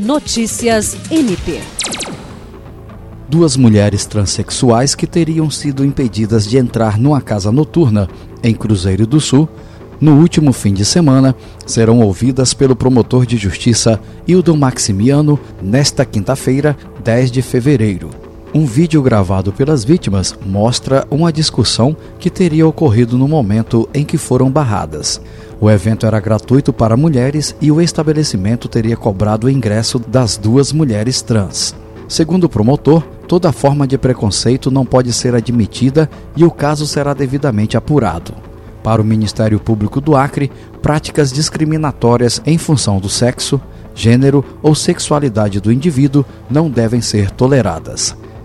Notícias MP. Duas mulheres transexuais que teriam sido impedidas de entrar numa casa noturna em Cruzeiro do Sul no último fim de semana, serão ouvidas pelo promotor de justiça Hildon Maximiano nesta quinta-feira, 10 de fevereiro. Um vídeo gravado pelas vítimas mostra uma discussão que teria ocorrido no momento em que foram barradas. O evento era gratuito para mulheres e o estabelecimento teria cobrado o ingresso das duas mulheres trans. Segundo o promotor, toda forma de preconceito não pode ser admitida e o caso será devidamente apurado. Para o Ministério Público do Acre, práticas discriminatórias em função do sexo, gênero ou sexualidade do indivíduo não devem ser toleradas.